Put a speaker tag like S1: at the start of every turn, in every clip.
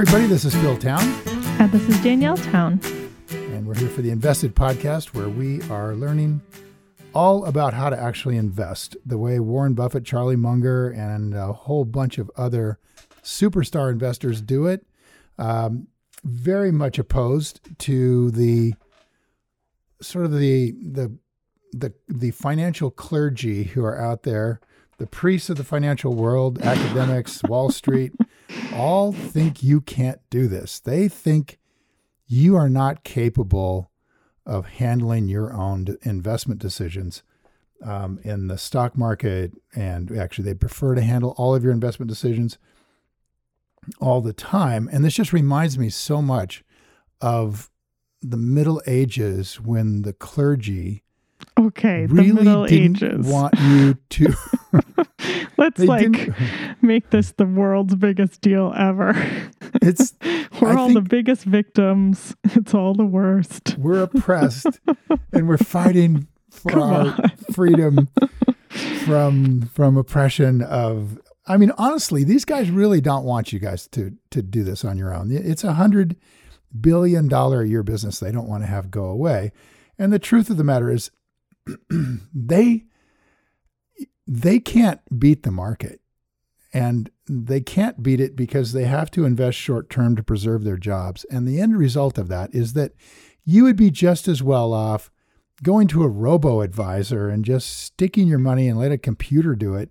S1: Everybody, this is Phil Town,
S2: And this is Danielle Town.
S1: and we're here for the Invested podcast where we are learning all about how to actually invest the way Warren Buffett, Charlie Munger, and a whole bunch of other superstar investors do it. Um, very much opposed to the sort of the the the the financial clergy who are out there, the priests of the financial world, academics, Wall Street, all think you can't do this. They think you are not capable of handling your own investment decisions um, in the stock market. And actually, they prefer to handle all of your investment decisions all the time. And this just reminds me so much of the Middle Ages when the clergy
S2: Okay,
S1: really
S2: the Middle
S1: didn't
S2: Ages.
S1: want you to.
S2: Let's like
S1: didn't-
S2: make this the world's biggest deal ever.
S1: It's
S2: we're
S1: I
S2: all the biggest victims. It's all the worst.
S1: we're oppressed and we're fighting for
S2: Come
S1: our
S2: on.
S1: freedom from from oppression of I mean honestly these guys really don't want you guys to to do this on your own. It's a hundred billion dollar a year business they don't want to have go away. And the truth of the matter is they they can't beat the market. And they can't beat it because they have to invest short term to preserve their jobs. And the end result of that is that you would be just as well off going to a robo advisor and just sticking your money and let a computer do it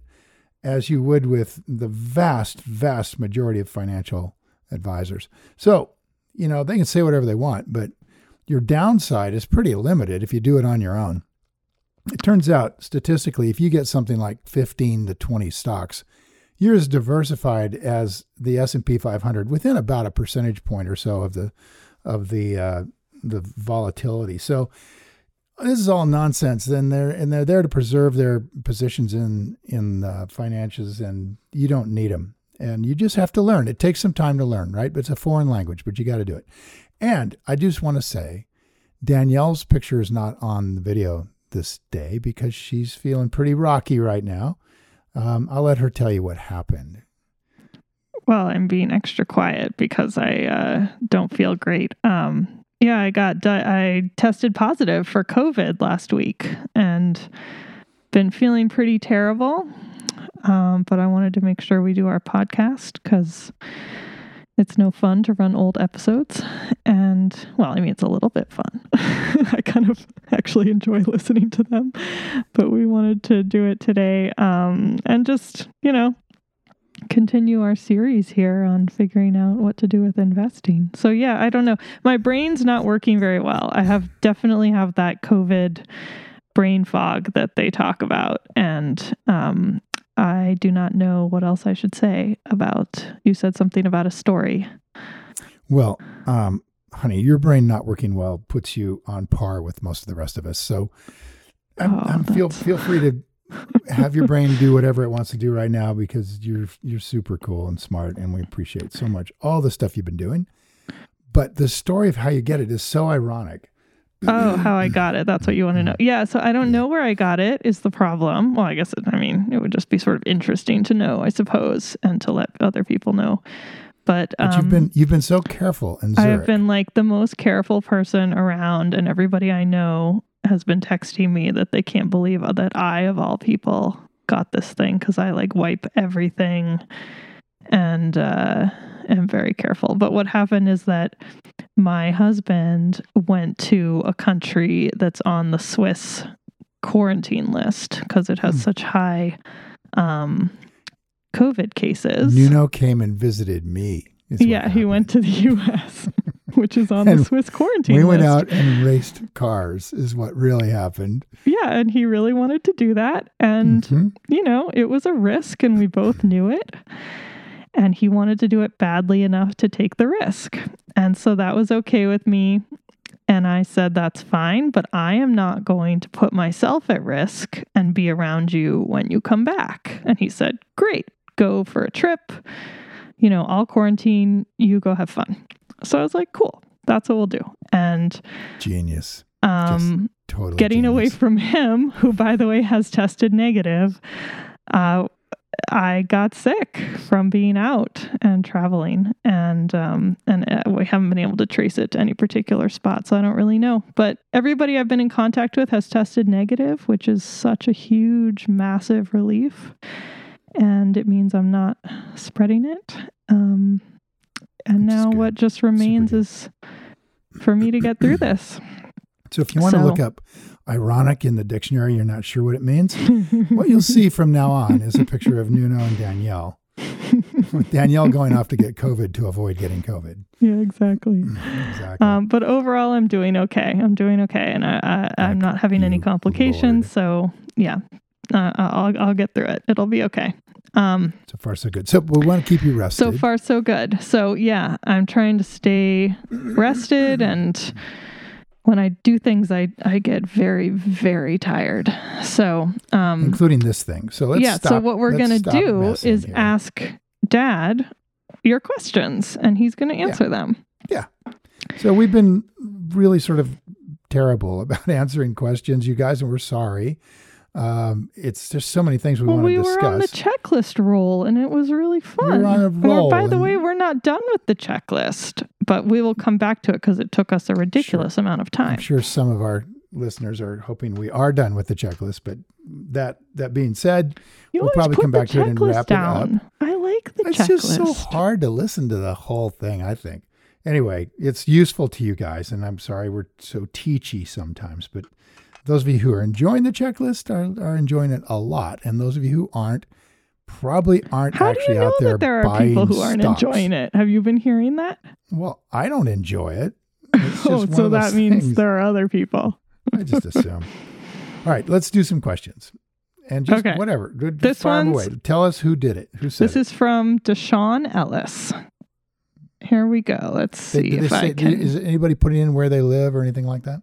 S1: as you would with the vast, vast majority of financial advisors. So, you know, they can say whatever they want, but your downside is pretty limited if you do it on your own. It turns out statistically, if you get something like 15 to 20 stocks, you're as diversified as the S&P 500 within about a percentage point or so of the of the uh, the volatility. So this is all nonsense. Then they're and they're there to preserve their positions in in uh, financials, and you don't need them. And you just have to learn. It takes some time to learn, right? But it's a foreign language, but you got to do it. And I just want to say, Danielle's picture is not on the video this day because she's feeling pretty rocky right now. Um, I'll let her tell you what happened.
S2: Well, I'm being extra quiet because I uh, don't feel great. Um, yeah, I got di- I tested positive for COVID last week and been feeling pretty terrible. Um, but I wanted to make sure we do our podcast because it's no fun to run old episodes. And well, I mean, it's a little bit fun. I kind of actually enjoy listening to them, but we wanted to do it today um, and just, you know, continue our series here on figuring out what to do with investing. So yeah, I don't know. My brain's not working very well. I have definitely have that COVID brain fog that they talk about and um I do not know what else I should say about you said something about a story.
S1: Well, um, honey, your brain not working well puts you on par with most of the rest of us. So I'm,
S2: Oh,
S1: I'm feel feel free to have your brain do whatever it wants to do right now because you're you're super cool and smart, and we appreciate so much all the stuff you've been doing. But the story of how you get it is so ironic.
S2: Oh, how I got it. That's what you want to know. Yeah, so I don't know where I got it is the problem. Well, I guess it, I mean, it would just be sort of interesting to know, I suppose, and to let other people know. But,
S1: But
S2: um,
S1: you've been you've been so careful and
S2: I've been like the most careful person around, and everybody I know has been texting me that they can't believe that I, of all people, got this thing because I like wipe everything and uh, am very careful. But what happened is that my husband went to a country that's on the Swiss quarantine list because it has
S1: Hmm.
S2: such high um, COVID cases.
S1: Nuno came and visited me.
S2: yeah, he went to the U.S. which is on the Swiss quarantine
S1: we went
S2: list.
S1: out and raced cars, is what really happened.
S2: Yeah, and he really wanted to do that. And,
S1: Mhm.
S2: you know, it was a risk and we both knew it. And he wanted to do it badly enough to take the risk. And so that was okay with me. And I said, that's fine, but I am not going to put myself at risk and be around you when you come back. And he said, great, go for a trip. You know, I'll quarantine, you go have fun. So I was like, cool, that's what we'll do. And
S1: Genius.
S2: um,
S1: Totally.
S2: getting away from him, who, by the way, has tested negative, uh, I got sick from being out and traveling, and um, and uh, we haven't been able to trace it to any particular spot, so I don't really know. But everybody I've been in contact with has tested negative, which is such a huge, massive relief, and it means I'm not spreading it. Um, and
S1: Which
S2: now what just remains is for me to get through this.
S1: So if you want to look up ironic in the dictionary, you're not sure what it means. what you'll see from now on is a picture of Nuno and Danielle. With Danielle going off to get COVID to avoid getting COVID.
S2: Yeah, exactly.
S1: Exactly.
S2: Um, but overall, I'm doing okay. I'm doing okay, and I, I'm not having any complications. So yeah, uh, I'll I'll get through it. It'll be okay. Um,
S1: so far, so good. So we want to keep you rested.
S2: so far so good. So yeah, I'm trying to stay rested, and when I do things, I I get very very tired. So um,
S1: including this thing. So let's
S2: yeah.
S1: stop.
S2: so what we're
S1: let's
S2: gonna do is
S1: here.
S2: ask Dad your questions, and he's gonna answer them. Yeah.
S1: So we've been really sort of terrible about answering questions, you guys, and we're sorry. Um, it's just so many things we
S2: Well,
S1: want
S2: we
S1: to
S2: were on the checklist roll, and it was really fun.
S1: on a
S2: And
S1: roll,
S2: by the way, we're not done with the checklist, but we will come back to it because it took us a ridiculous amount of time.
S1: I'm sure some of our listeners are hoping we are done with the checklist, but that that being said,
S2: You
S1: we'll probably come back to it and wrap it
S2: down. I like the
S1: it's
S2: checklist.
S1: It's just so hard to listen to the whole thing. I think. Anyway, it's useful to you guys, and I'm sorry we're so teachy sometimes, but those of you who are enjoying the checklist are, are enjoying it a lot, and those of you who aren't probably aren't
S2: How do
S1: actually
S2: you know
S1: out there
S2: that there are people who aren't
S1: stocks.
S2: enjoying it? Have you been hearing that?
S1: Well, I don't enjoy it. It's just
S2: Oh,
S1: one
S2: so that means
S1: things.
S2: there are other people.
S1: I just assume. All right, let's do some questions. And just
S2: Okay.
S1: whatever. Good.
S2: This
S1: Just
S2: one's-
S1: away. Tell us who did it. Who said
S2: This
S1: it.
S2: is from Deshaun Ellis. Here we go. Let's see
S1: did
S2: if I
S1: say-
S2: can.
S1: Is anybody putting in where they live or anything like that?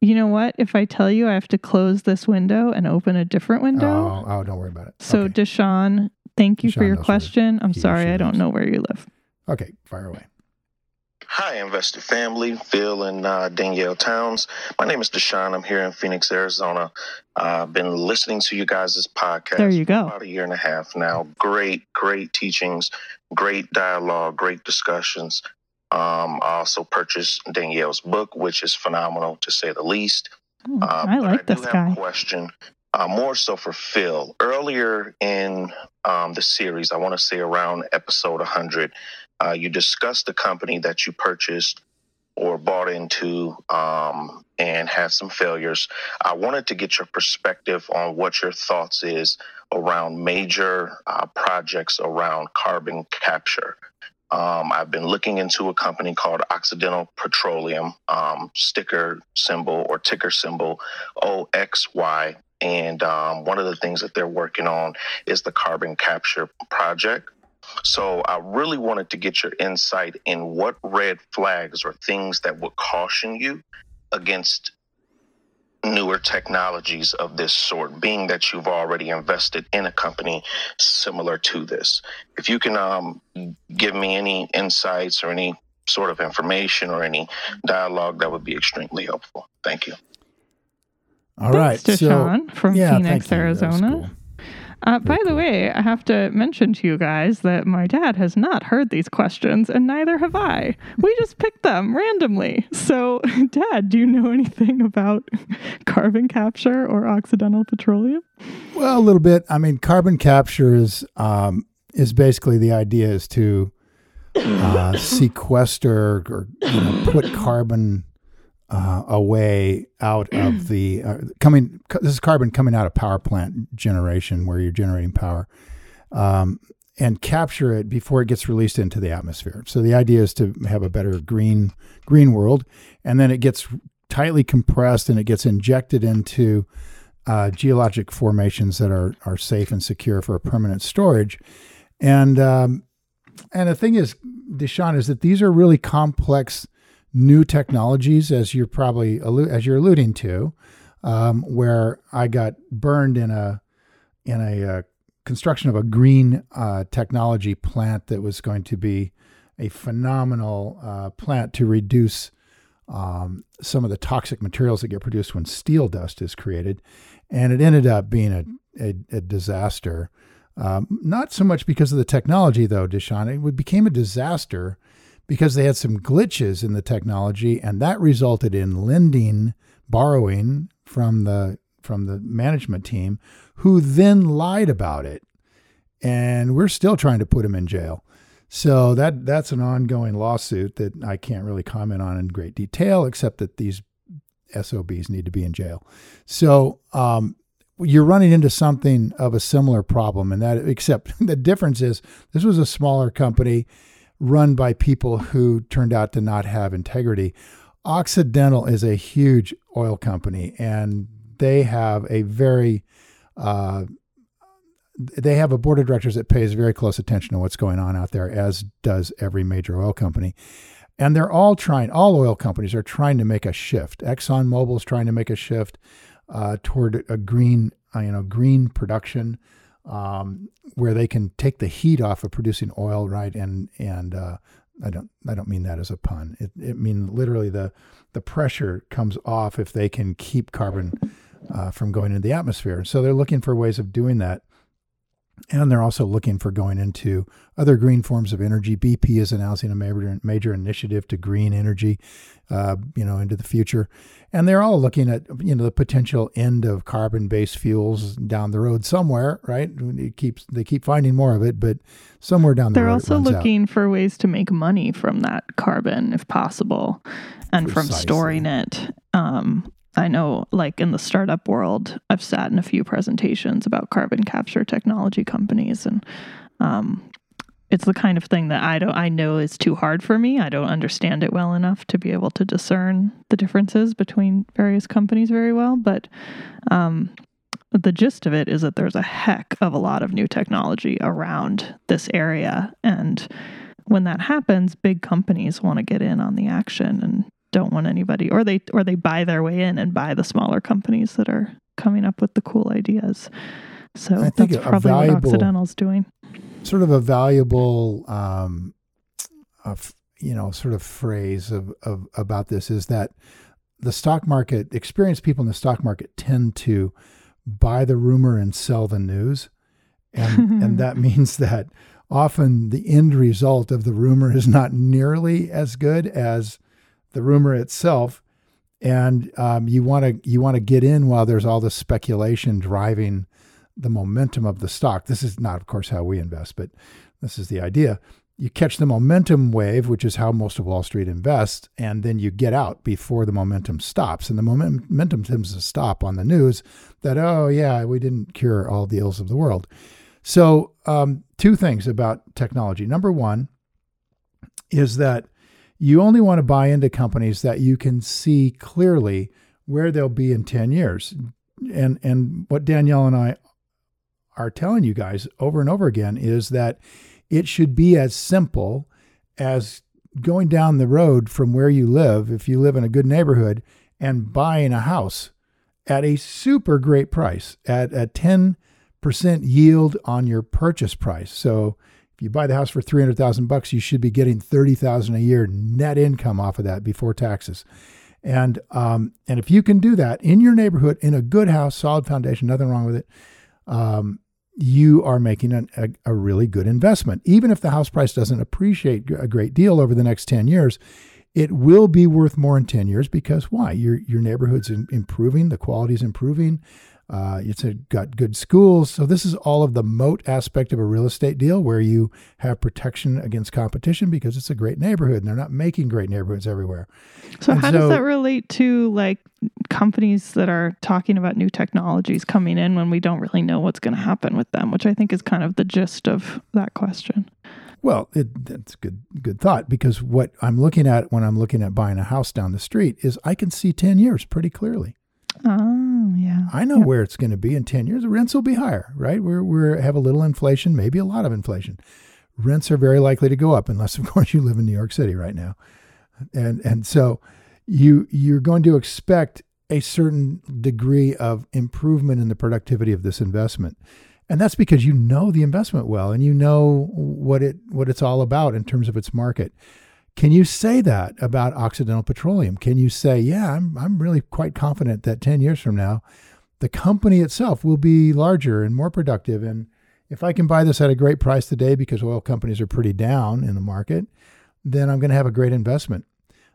S2: You know what? If I tell you, I have to close this window and open a different window.
S1: Oh, oh, don't worry about it.
S2: So,
S1: okay.
S2: Deshaun, thank you
S1: Deshaun
S2: for your question. I'm sorry, I don't
S1: lives.
S2: know where you live.
S1: okay, fire away.
S3: Hi, Investor Family, Phil and uh, Danielle Towns. My name is Deshaun. I'm here in Phoenix, Arizona. Uh, I've been listening to you guys' podcast
S2: There you
S3: for
S2: go.
S3: about a year and a half now. Great, great teachings, great dialogue, great discussions. Um, I also purchased Danielle's book, which is phenomenal to say the least.
S2: Oh,
S3: Uh,
S2: I like
S3: do
S2: this
S3: have
S2: guy.
S3: a question, uh, more so for Phil. Earlier in um, the series, I want to say around episode 100, uh, you discussed the company that you purchased or bought into um, and had some failures. I wanted to get your perspective on what your thoughts is around major uh, projects around carbon capture. Um, I've been looking into a company called Occidental Petroleum, um, sticker symbol or ticker symbol OXY. And um, one of the things that they're working on is the carbon capture project. So I really wanted to get your insight in what red flags or things that would caution you against newer technologies of this sort, being that you've already invested in a company similar to this. If you can um, give me any insights or any sort of information or any dialogue, that would be extremely helpful. Thank you.
S1: All right.
S2: Thanks,
S1: so,
S2: Deshaun from
S1: yeah,
S2: Phoenix,
S1: thank. That was
S2: Arizona.
S1: cool.
S2: Uh, by the way, I have to mention to you guys that my dad has not heard these questions, and neither have I. We just picked them randomly. So, Dad, do you know anything about carbon capture or Occidental Petroleum?
S1: Well, a little bit. I mean, carbon capture is um, is basically the idea is to uh, sequester or you know, put carbon uh, way out of the uh, coming. This is carbon coming out of power plant generation where you're generating power, um, and capture it before it gets released into the atmosphere. So the idea is to have a better green green world, and then it gets tightly compressed and it gets injected into uh, geologic formations that are are safe and secure for permanent storage. And um, and the thing is, Deshaun, is that these are really complex new technologies, as you're probably as you're alluding to, um, where I got burned in a in a uh, construction of a green uh, technology plant that was going to be a phenomenal uh, plant to reduce um, some of the toxic materials that get produced when steel dust is created, and it ended up being a, a, a disaster. Um, not so much because of the technology, though, Deshaun. It became a disaster because they had some glitches in the technology, and that resulted in lending, borrowing from the from the management team, who then lied about it, and we're still trying to put him in jail. So that that's an ongoing lawsuit that I can't really comment on in great detail, except that these SOBs need to be in jail. So um, you're running into something of a similar problem, and that except the difference is this was a smaller company run by people who turned out to not have integrity. Occidental is a huge oil company, and they have a very uh, they have a board of directors that pays very close attention to what's going on out there, as does every major oil company. And they're all trying, all oil companies are trying to make a shift. ExxonMobil is trying to make a shift uh, toward a green, uh, you know, green production, um, where they can take the heat off of producing oil, right? And and uh, I don't I don't mean that as a pun. It it mean literally the the pressure comes off if they can keep carbon uh, from going into the atmosphere. So they're looking for ways of doing that. And they're also looking for going into other green forms of energy. BP is announcing a major, major initiative to green energy, uh, you know, into the future. And they're all looking at, you know, the potential end of carbon-based fuels down the road somewhere, right? It keeps they keep finding more of it, but somewhere down the
S2: they're
S1: road.
S2: They're also looking out. for ways to make money from that carbon, if possible, and Precisely. from storing it. Um, I know, like in the startup world, I've sat in a few presentations about carbon capture technology companies, and um, it's the kind of thing that I don't. I know is too hard for me. I don't understand it well enough to be able to discern the differences between various companies very well. But um, the gist of it is that there's a heck of a lot of new technology around this area, and when that happens, big companies want to get in on the action and don't want anybody or they or they buy their way in and buy the smaller companies that are coming up with the cool ideas. So I think that's probably valuable, what Occidental's doing.
S1: Sort of a valuable um you know sort of phrase of, of about this is that the stock market experienced people in the stock market tend to buy the rumor and sell the news and and that means that often the end result of the rumor is not nearly as good as the rumor itself, and um, you want to you want to get in while there's all this speculation driving the momentum of the stock. This is not, of course, how we invest, but this is the idea. You catch the momentum wave, which is how most of Wall Street invests, and then you get out before the momentum stops. And the momentum tends to stop on the news that, oh, yeah, we didn't cure all the ills of the world. So, um, two things about technology. Number one is that you only want to buy into companies that you can see clearly where they'll be in 10 years. And and what Danielle and I are telling you guys over and over again is that it should be as simple as going down the road from where you live, if you live in a good neighborhood, and buying a house at a super great price, at a 10% yield on your purchase price. So you buy the house for 300,000 bucks, you should be getting 30,000 a year net income off of that before taxes. And um, and if you can do that in your neighborhood in a good house, solid foundation, nothing wrong with it, um, you are making an, a, a really good investment. Even if the house price doesn't appreciate a great deal over the next 10 years, it will be worth more in 10 years because why? Your your neighborhood's in, improving, the quality's improving, Uh, it's a, got good schools. So this is all of the moat aspect of a real estate deal where you have protection against competition because it's a great neighborhood and they're not making great neighborhoods everywhere.
S2: So
S1: And
S2: how
S1: so-
S2: does that relate to like companies that are talking about new technologies coming in when we don't really know what's going to happen with them, which I think is kind of the gist of that question.
S1: Well, it, that's good good thought because what I'm looking at when I'm looking at buying a house down the street is I can see 10 years pretty clearly.
S2: Yeah.
S1: I know where it's going to be in 10 years. The rents will be higher, right? We're, we're have a little inflation, maybe a lot of inflation. Rents are very likely to go up unless of course you live in New York City right now. And and so you you're going to expect a certain degree of improvement in the productivity of this investment. And that's because you know the investment well and you know what it what it's all about in terms of its market. Can you say that about Occidental Petroleum? Can you say, yeah, I'm, I'm really quite confident that 10 years from now, the company itself will be larger and more productive. And if I can buy this at a great price today because oil companies are pretty down in the market, then I'm going to have a great investment.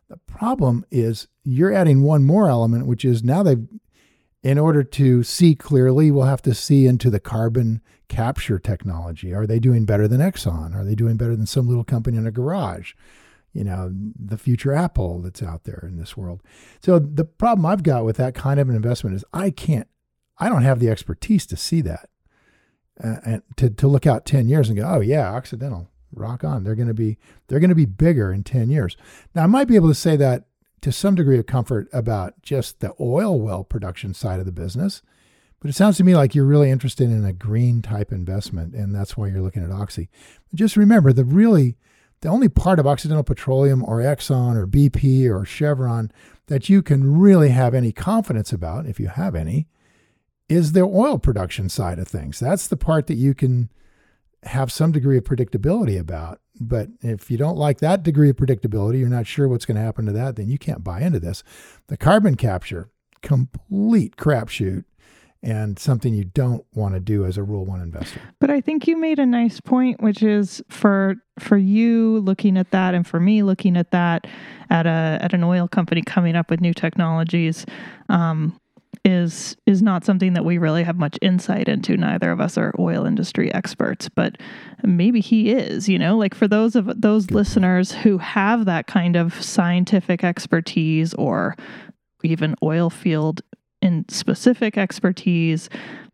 S1: The problem is you're adding one more element, which is now they've, in order to see clearly, we'll have to see into the carbon capture technology. Are they doing better than Exxon? Are they doing better than some little company in a garage? you know, the future Apple that's out there in this world. So the problem I've got with that kind of an investment is I can't, I don't have the expertise to see that uh, and to, to look out 10 years and go, oh yeah, Occidental, rock on. They're going to be, they're going to be bigger in 10 years. Now I might be able to say that to some degree of comfort about just the oil well production side of the business. But it sounds to me like you're really interested in a green type investment, and that's why you're looking at Oxy. But just remember, the really the only part of Occidental Petroleum or Exxon or BP or Chevron that you can really have any confidence about, if you have any, is their oil production side of things. That's the part that you can have some degree of predictability about. But if you don't like that degree of predictability, you're not sure what's going to happen to that, then you can't buy into this. The carbon capture, complete crapshoot and something you don't want to do as a rule one investor.
S2: But I think you made a nice point, which is for for you looking at that, and for me looking at that at a at an oil company coming up with new technologies, um, is is not something that we really have much insight into. Neither of us are oil industry experts, but maybe he is. You know, like for those of those listeners who have that kind of scientific expertise or even oil field in specific expertise,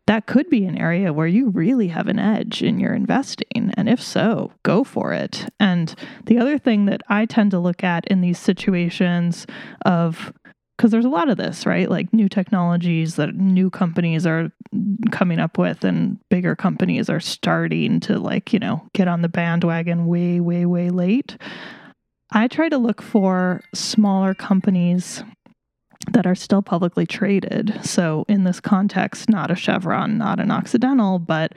S2: that could be an area where you really have an edge in your investing. And if so, go for it. And the other thing that I tend to look at in these situations of because there's a lot of this, right? Like new technologies that new companies are coming up with, and bigger companies are starting to, like, you know, get on the bandwagon way, way, way late. I try to look for smaller companies that are still publicly traded. So, in this context, not a Chevron, not an Occidental, but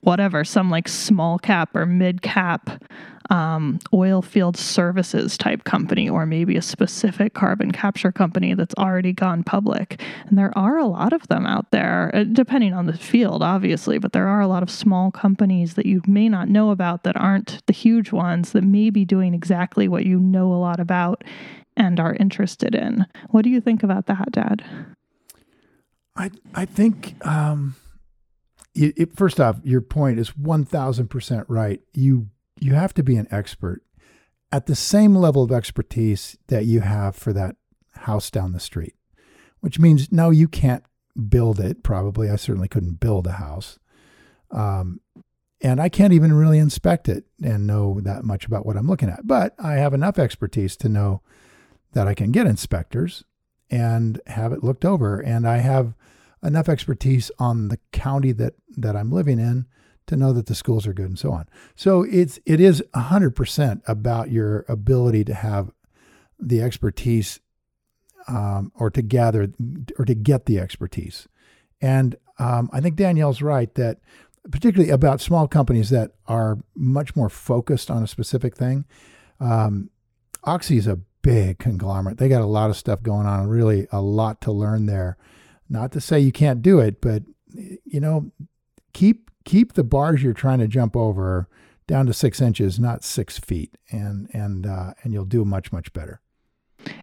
S2: whatever, some like small cap or mid cap um, oil field services type company, or maybe a specific carbon capture company that's already gone public. And there are a lot of them out there, uh, depending on the field, obviously, but there are a lot of small companies that you may not know about that aren't the huge ones that may be doing exactly what you know a lot about and are interested in. What do you think about that, Dad?
S1: I I think um, it, it, first off, your point is one thousand percent right. You you have to be an expert at the same level of expertise that you have for that house down the street, which means no, you can't build it. Probably, I certainly couldn't build a house. Um, and I can't even really inspect it and know that much about what I'm looking at. But I have enough expertise to know that I can get inspectors and have it looked over. And I have enough expertise on the county that, that I'm living in to know that the schools are good and so on. So it's it is 100% about your ability to have the expertise um, or to gather or to get the expertise. And um, I think Danielle's right that particularly about small companies that are much more focused on a specific thing. Um, Oxy is a big conglomerate. They got a lot of stuff going on, really a lot to learn there. Not to say you can't do it, but you know, keep keep the bars you're trying to jump over down to six inches, not six feet, and and uh, and you'll do much much better.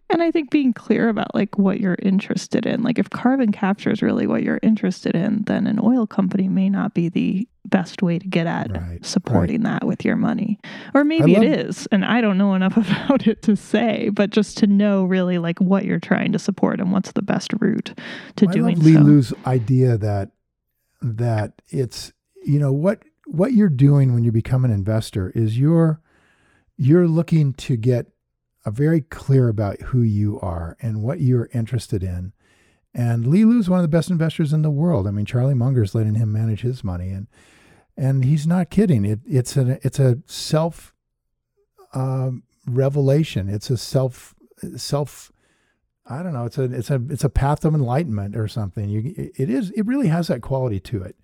S2: And I think being clear about like what you're interested in, like if carbon capture is really what you're interested in, then an oil company may not be the best way to get at
S1: Right,
S2: supporting that with your money. Or maybe
S1: love-
S2: it is, and I don't know enough about it to say, but just to know really like what you're trying to support and what's the best route to
S1: I
S2: doing
S1: love Li
S2: so.
S1: Lu's idea that that it's you know what what you're doing when you become an investor is you're you're looking to get a very clear about who you are and what you're interested in. And Li Lu's one of the best investors in the world. I mean, Charlie Munger's letting him manage his money, and and he's not kidding. It, it's a it's a self um, revelation. It's a self self. I don't know. It's a it's a it's a path of enlightenment or something. You it is it really has that quality to it.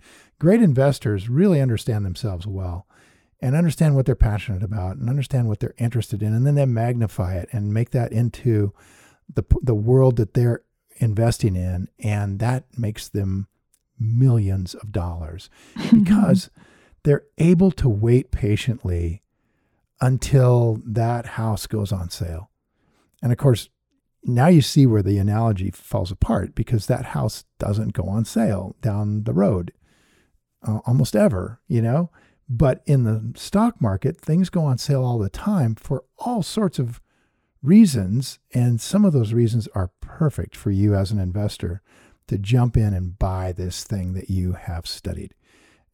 S1: Great investors really understand themselves well and understand what they're passionate about and understand what they're interested in and then they magnify it and make that into the the world that they're investing in and that makes them millions of dollars because they're able to wait patiently until that house goes on sale. And of course, now you see where the analogy falls apart because that house doesn't go on sale down the road uh, almost ever, you know? But in the stock market, things go on sale all the time for all sorts of reasons. And some of those reasons are perfect for you as an investor to jump in and buy this thing that you have studied.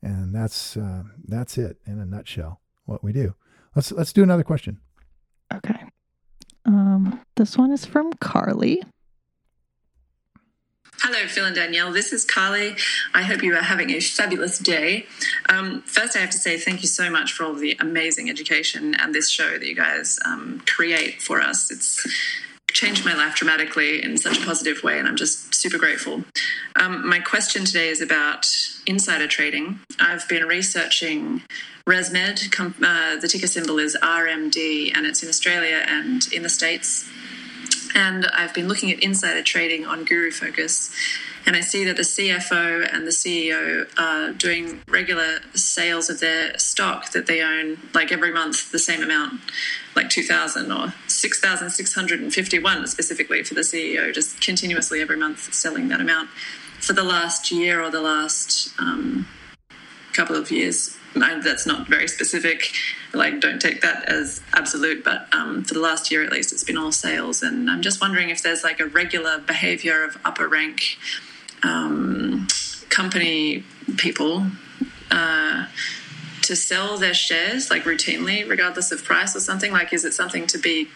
S1: And that's uh, that's it in a nutshell. What we do. Let's let's do another question.
S2: Okay. Um, this one is from Carly.
S4: Hello, Phil and Danielle. This is Carly. I hope you are having a fabulous day. Um, first, I have to say thank you so much for all the amazing education and this show that you guys um, create for us. It's changed my life dramatically in such a positive way, and I'm just super grateful. Um, my question today is about insider trading. I've been researching ResMed. Uh, the ticker symbol is RMD, and it's in Australia and in the States and I've been looking at insider trading on GuruFocus, and I see that the CFO and the CEO are doing regular sales of their stock that they own, like every month, the same amount, like 2,000 or 6,651 specifically for the CEO, just continuously every month selling that amount for the last year or the last um, couple of years. That's not very specific. Like, don't take that as absolute. But um, for the last year, at least, it's been all sales. And I'm just wondering if there's like a regular behavior of upper rank um, company people uh, to sell their shares like routinely, regardless of price or something. Like, is it something to be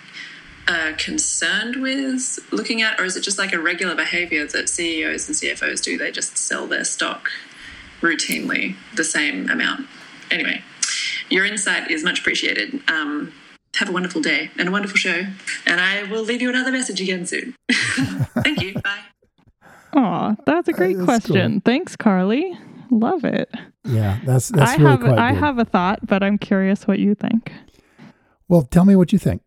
S4: uh, concerned with looking at, or is it just like a regular behavior that CEOs and CFOs do? They just sell their stock routinely the same amount. Anyway, your insight is much appreciated. Um, have a wonderful day and a wonderful show. And I will leave you another message again soon. Thank you. Bye.
S2: Aw, that's a great
S1: That's
S2: question. Thanks, Carly. Love it.
S1: Yeah, that's that's
S2: I
S1: really
S2: have
S1: quite
S2: I
S1: good.
S2: have a thought, but I'm curious what you think.
S1: well, tell me what you think.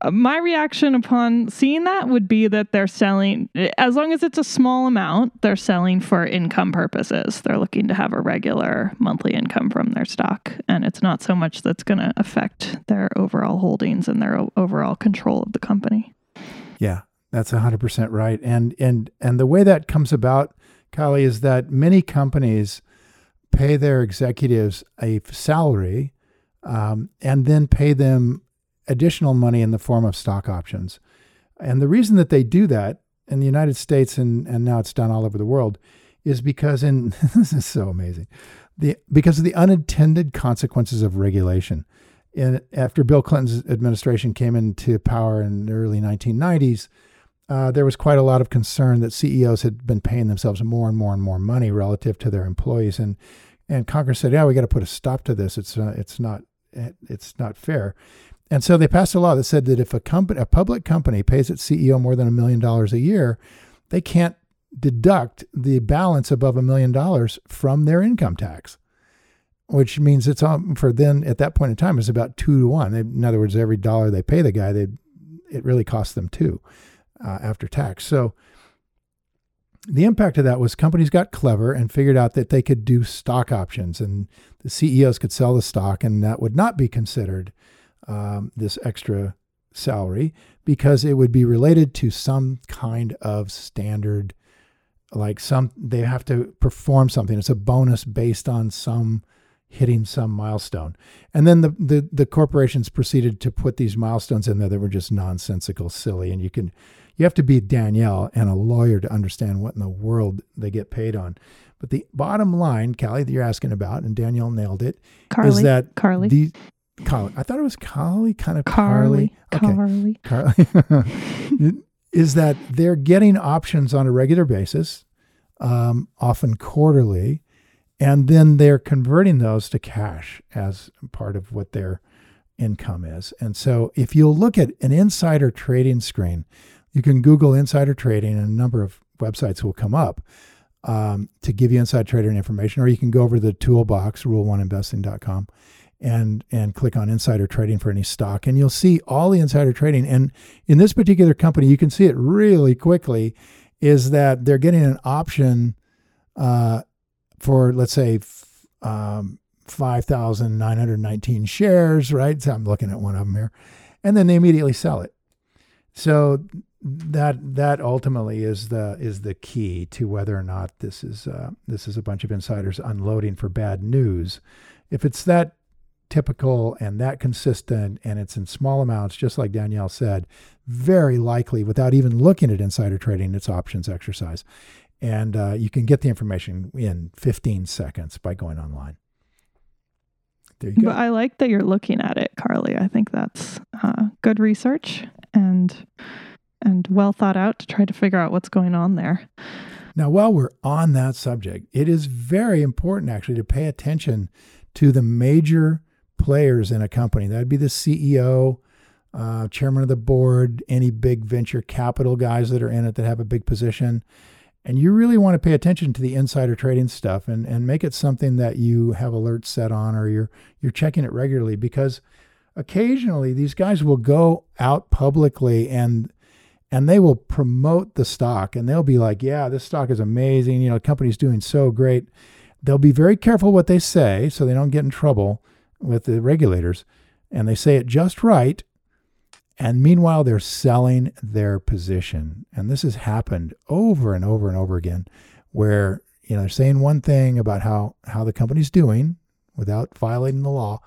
S2: Uh, My reaction upon seeing that would be that they're selling, as long as it's a small amount, they're selling for income purposes. They're looking to have a regular monthly income from their stock. And it's not so much that's going to affect their overall holdings and their overall control of the company.
S1: Yeah, that's hundred percent right. And and and the way that comes about, Kylie, is that many companies pay their executives a salary, um, and then pay them additional money in the form of stock options. And the reason that they do that in the United States and and now it's done all over the world is because in this is so amazing. The because of the unintended consequences of regulation. In, after Bill Clinton's administration came into power in the early 1990s, uh, there was quite a lot of concern that CEOs had been paying themselves more and more and more money relative to their employees, and and Congress said, "Yeah, we got to put a stop to this. It's uh, it's not it's not fair." And so they passed a law that said that if a company, a public company, pays its CEO more than a million dollars a year, they can't deduct the balance above a million dollars from their income tax, which means it's on for then at that point in time it's about two to one. In other words, every dollar they pay the guy, they it really costs them two uh, after tax. So the impact of that was companies got clever and figured out that they could do stock options, and the CEOs could sell the stock, and that would not be considered um, this extra salary because it would be related to some kind of standard like some they have to perform something. It's a bonus based on some hitting some milestone. And then the, the the corporations proceeded to put these milestones in there that were just nonsensical silly. And you can you have to be danielle and a lawyer to understand what in the world they get paid on. But the bottom line callie that you're asking about and danielle nailed it,
S2: Carly,
S1: is that
S2: Carly.
S1: I thought it was Carly, kind of
S2: Carly.
S1: Carly.
S2: Carly.
S1: Carly. is that they're getting options on a regular basis, um, often quarterly, and then they're converting those to cash as part of what their income is. And so if you'll look at an insider trading screen, you can Google insider trading and a number of websites will come up um, to give you inside trading information, or you can go over to the toolbox, rule1investing.com and and click on insider trading for any stock. And you'll see all the insider trading. And in this particular company you can see it really quickly is that they're getting an option uh, for let's say um, 5919 shares right? So i'm looking at one of them here. And then they immediately sell it. So that that ultimately is the is the key to whether or not this is uh, this is a bunch of insiders unloading for bad news. If it's that typical and that consistent and it's in small amounts, just like Danielle said, very likely without even looking at insider trading, it's options exercise. And uh, you can get the information in 15 seconds by going online. There you go.
S2: But I like that you're looking at it, Carly. I think that's uh, good research and and well thought out to try to figure out what's going on there.
S1: Now, while we're on that subject, it is very important actually to pay attention to the major players in a company. That'd be the CEO, uh, chairman of the board, any big venture capital guys that are in it that have a big position. And you really want to pay attention to the insider trading stuff and, and make it something that you have alerts set on or you're you're checking it regularly because occasionally these guys will go out publicly and and they will promote the stock and they'll be like, yeah, this stock is amazing. You know, the company's doing so great. They'll be very careful what they say so they don't get in trouble with the regulators and they say it just right. And meanwhile, they're selling their position. And this has happened over and over and over again where, you know, they're saying one thing about how, how the company's doing without violating the law.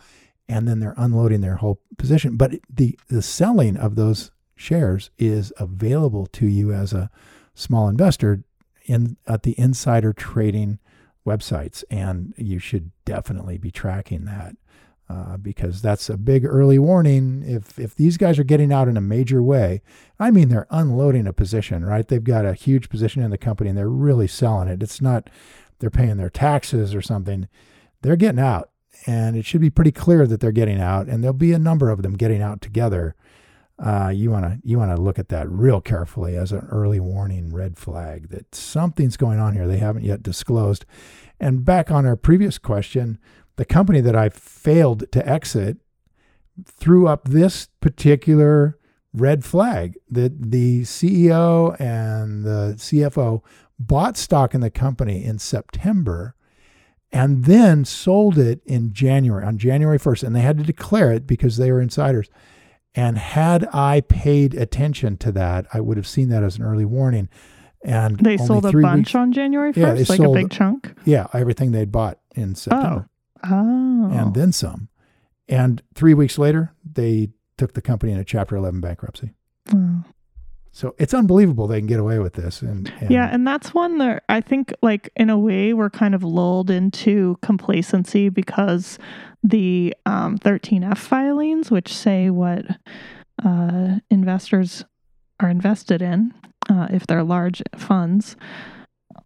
S1: And then they're unloading their whole position. But the, the selling of those shares is available to you as a small investor in at the insider trading websites. And you should definitely be tracking that uh, because that's a big early warning. If if these guys are getting out in a major way, I mean they're unloading a position, right? They've got a huge position in the company and they're really selling it. It's not they're paying their taxes or something. They're getting out, and it should be pretty clear that they're getting out, and there'll be a number of them getting out together. Uh, you want to you want to look at that real carefully as an early warning red flag that something's going on here they haven't yet disclosed. And back on our previous question, the company that I failed to exit threw up this particular red flag that the CEO and the CFO bought stock in the company in September and then sold it in January, on January 1st. And they had to declare it because they were insiders. And had I paid attention to that, I would have seen that as an early warning. And
S2: they sold a bunch
S1: weeks,
S2: on January 1st,
S1: yeah,
S2: like
S1: sold,
S2: a big chunk?
S1: Yeah, everything they'd bought in oh. September.
S2: Oh.
S1: And then some. And three weeks later, they took the company into Chapter 11 bankruptcy.
S2: Oh.
S1: So it's unbelievable they can get away with this. And, and,
S2: yeah, and that's one that I think, like in a way, we're kind of lulled into complacency because the um, 13F filings, which say what uh, investors are invested in, uh, if they're large funds,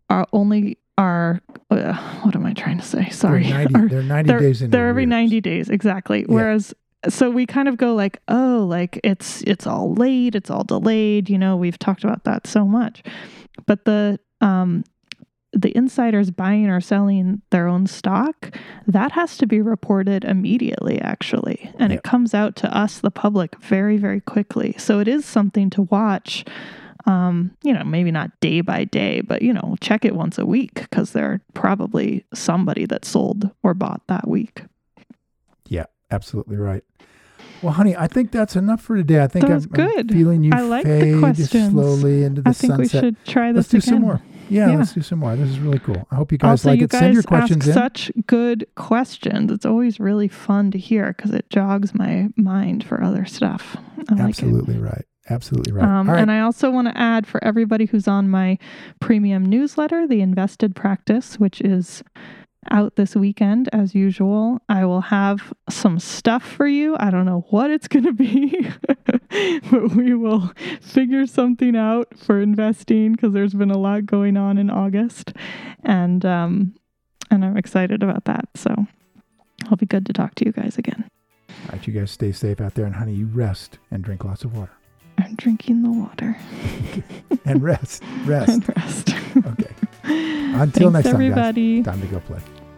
S2: are only are uh, what am I trying to say? Sorry,
S1: they're 90,
S2: are,
S1: they're 90
S2: they're,
S1: days in
S2: they're every
S1: arrears.
S2: 90 days exactly.
S1: Yeah.
S2: Whereas so we kind of go like, oh, like it's it's all late, it's all delayed. You know, we've talked about that so much, but the um the insiders buying or selling their own stock that has to be reported immediately actually and
S1: Yep.
S2: it comes out to us the public very very quickly so it is something to watch um, you know, maybe not day by day, but you know, check it once a week because there probably somebody that sold or bought that week.
S1: Absolutely right. Well, honey, I think that's enough for today. I think I'm, I'm
S2: good.
S1: feeling you
S2: I like the
S1: fade
S2: questions.
S1: slowly into the sunset.
S2: I think
S1: sunset.
S2: we should try this let's
S1: do some more. Yeah,
S2: Yeah.
S1: let's do some more. This is really cool. I hope you guys
S2: also,
S1: like
S2: you
S1: it.
S2: guys
S1: Send your questions in.
S2: such good questions. It's always really fun to hear because it jogs my mind for other stuff. I like.
S1: Absolutely right. Absolutely right.
S2: Um,
S1: right.
S2: And I also want to add for everybody who's on my premium newsletter, the Invested Practice, which is out this weekend as usual. I will have some stuff for you. I don't know what it's going to be, but we will figure something out for investing because there's been a lot going on in August, and um, and I'm excited about that. So I'll be good to talk to you guys again.
S1: All right, you guys stay safe out there, and honey, you rest and drink lots of water.
S2: I'm drinking the water
S1: And rest, rest.
S2: and rest.
S1: Okay. Until
S2: Thanks,
S1: next time,
S2: everybody.
S1: guys. Time to go play.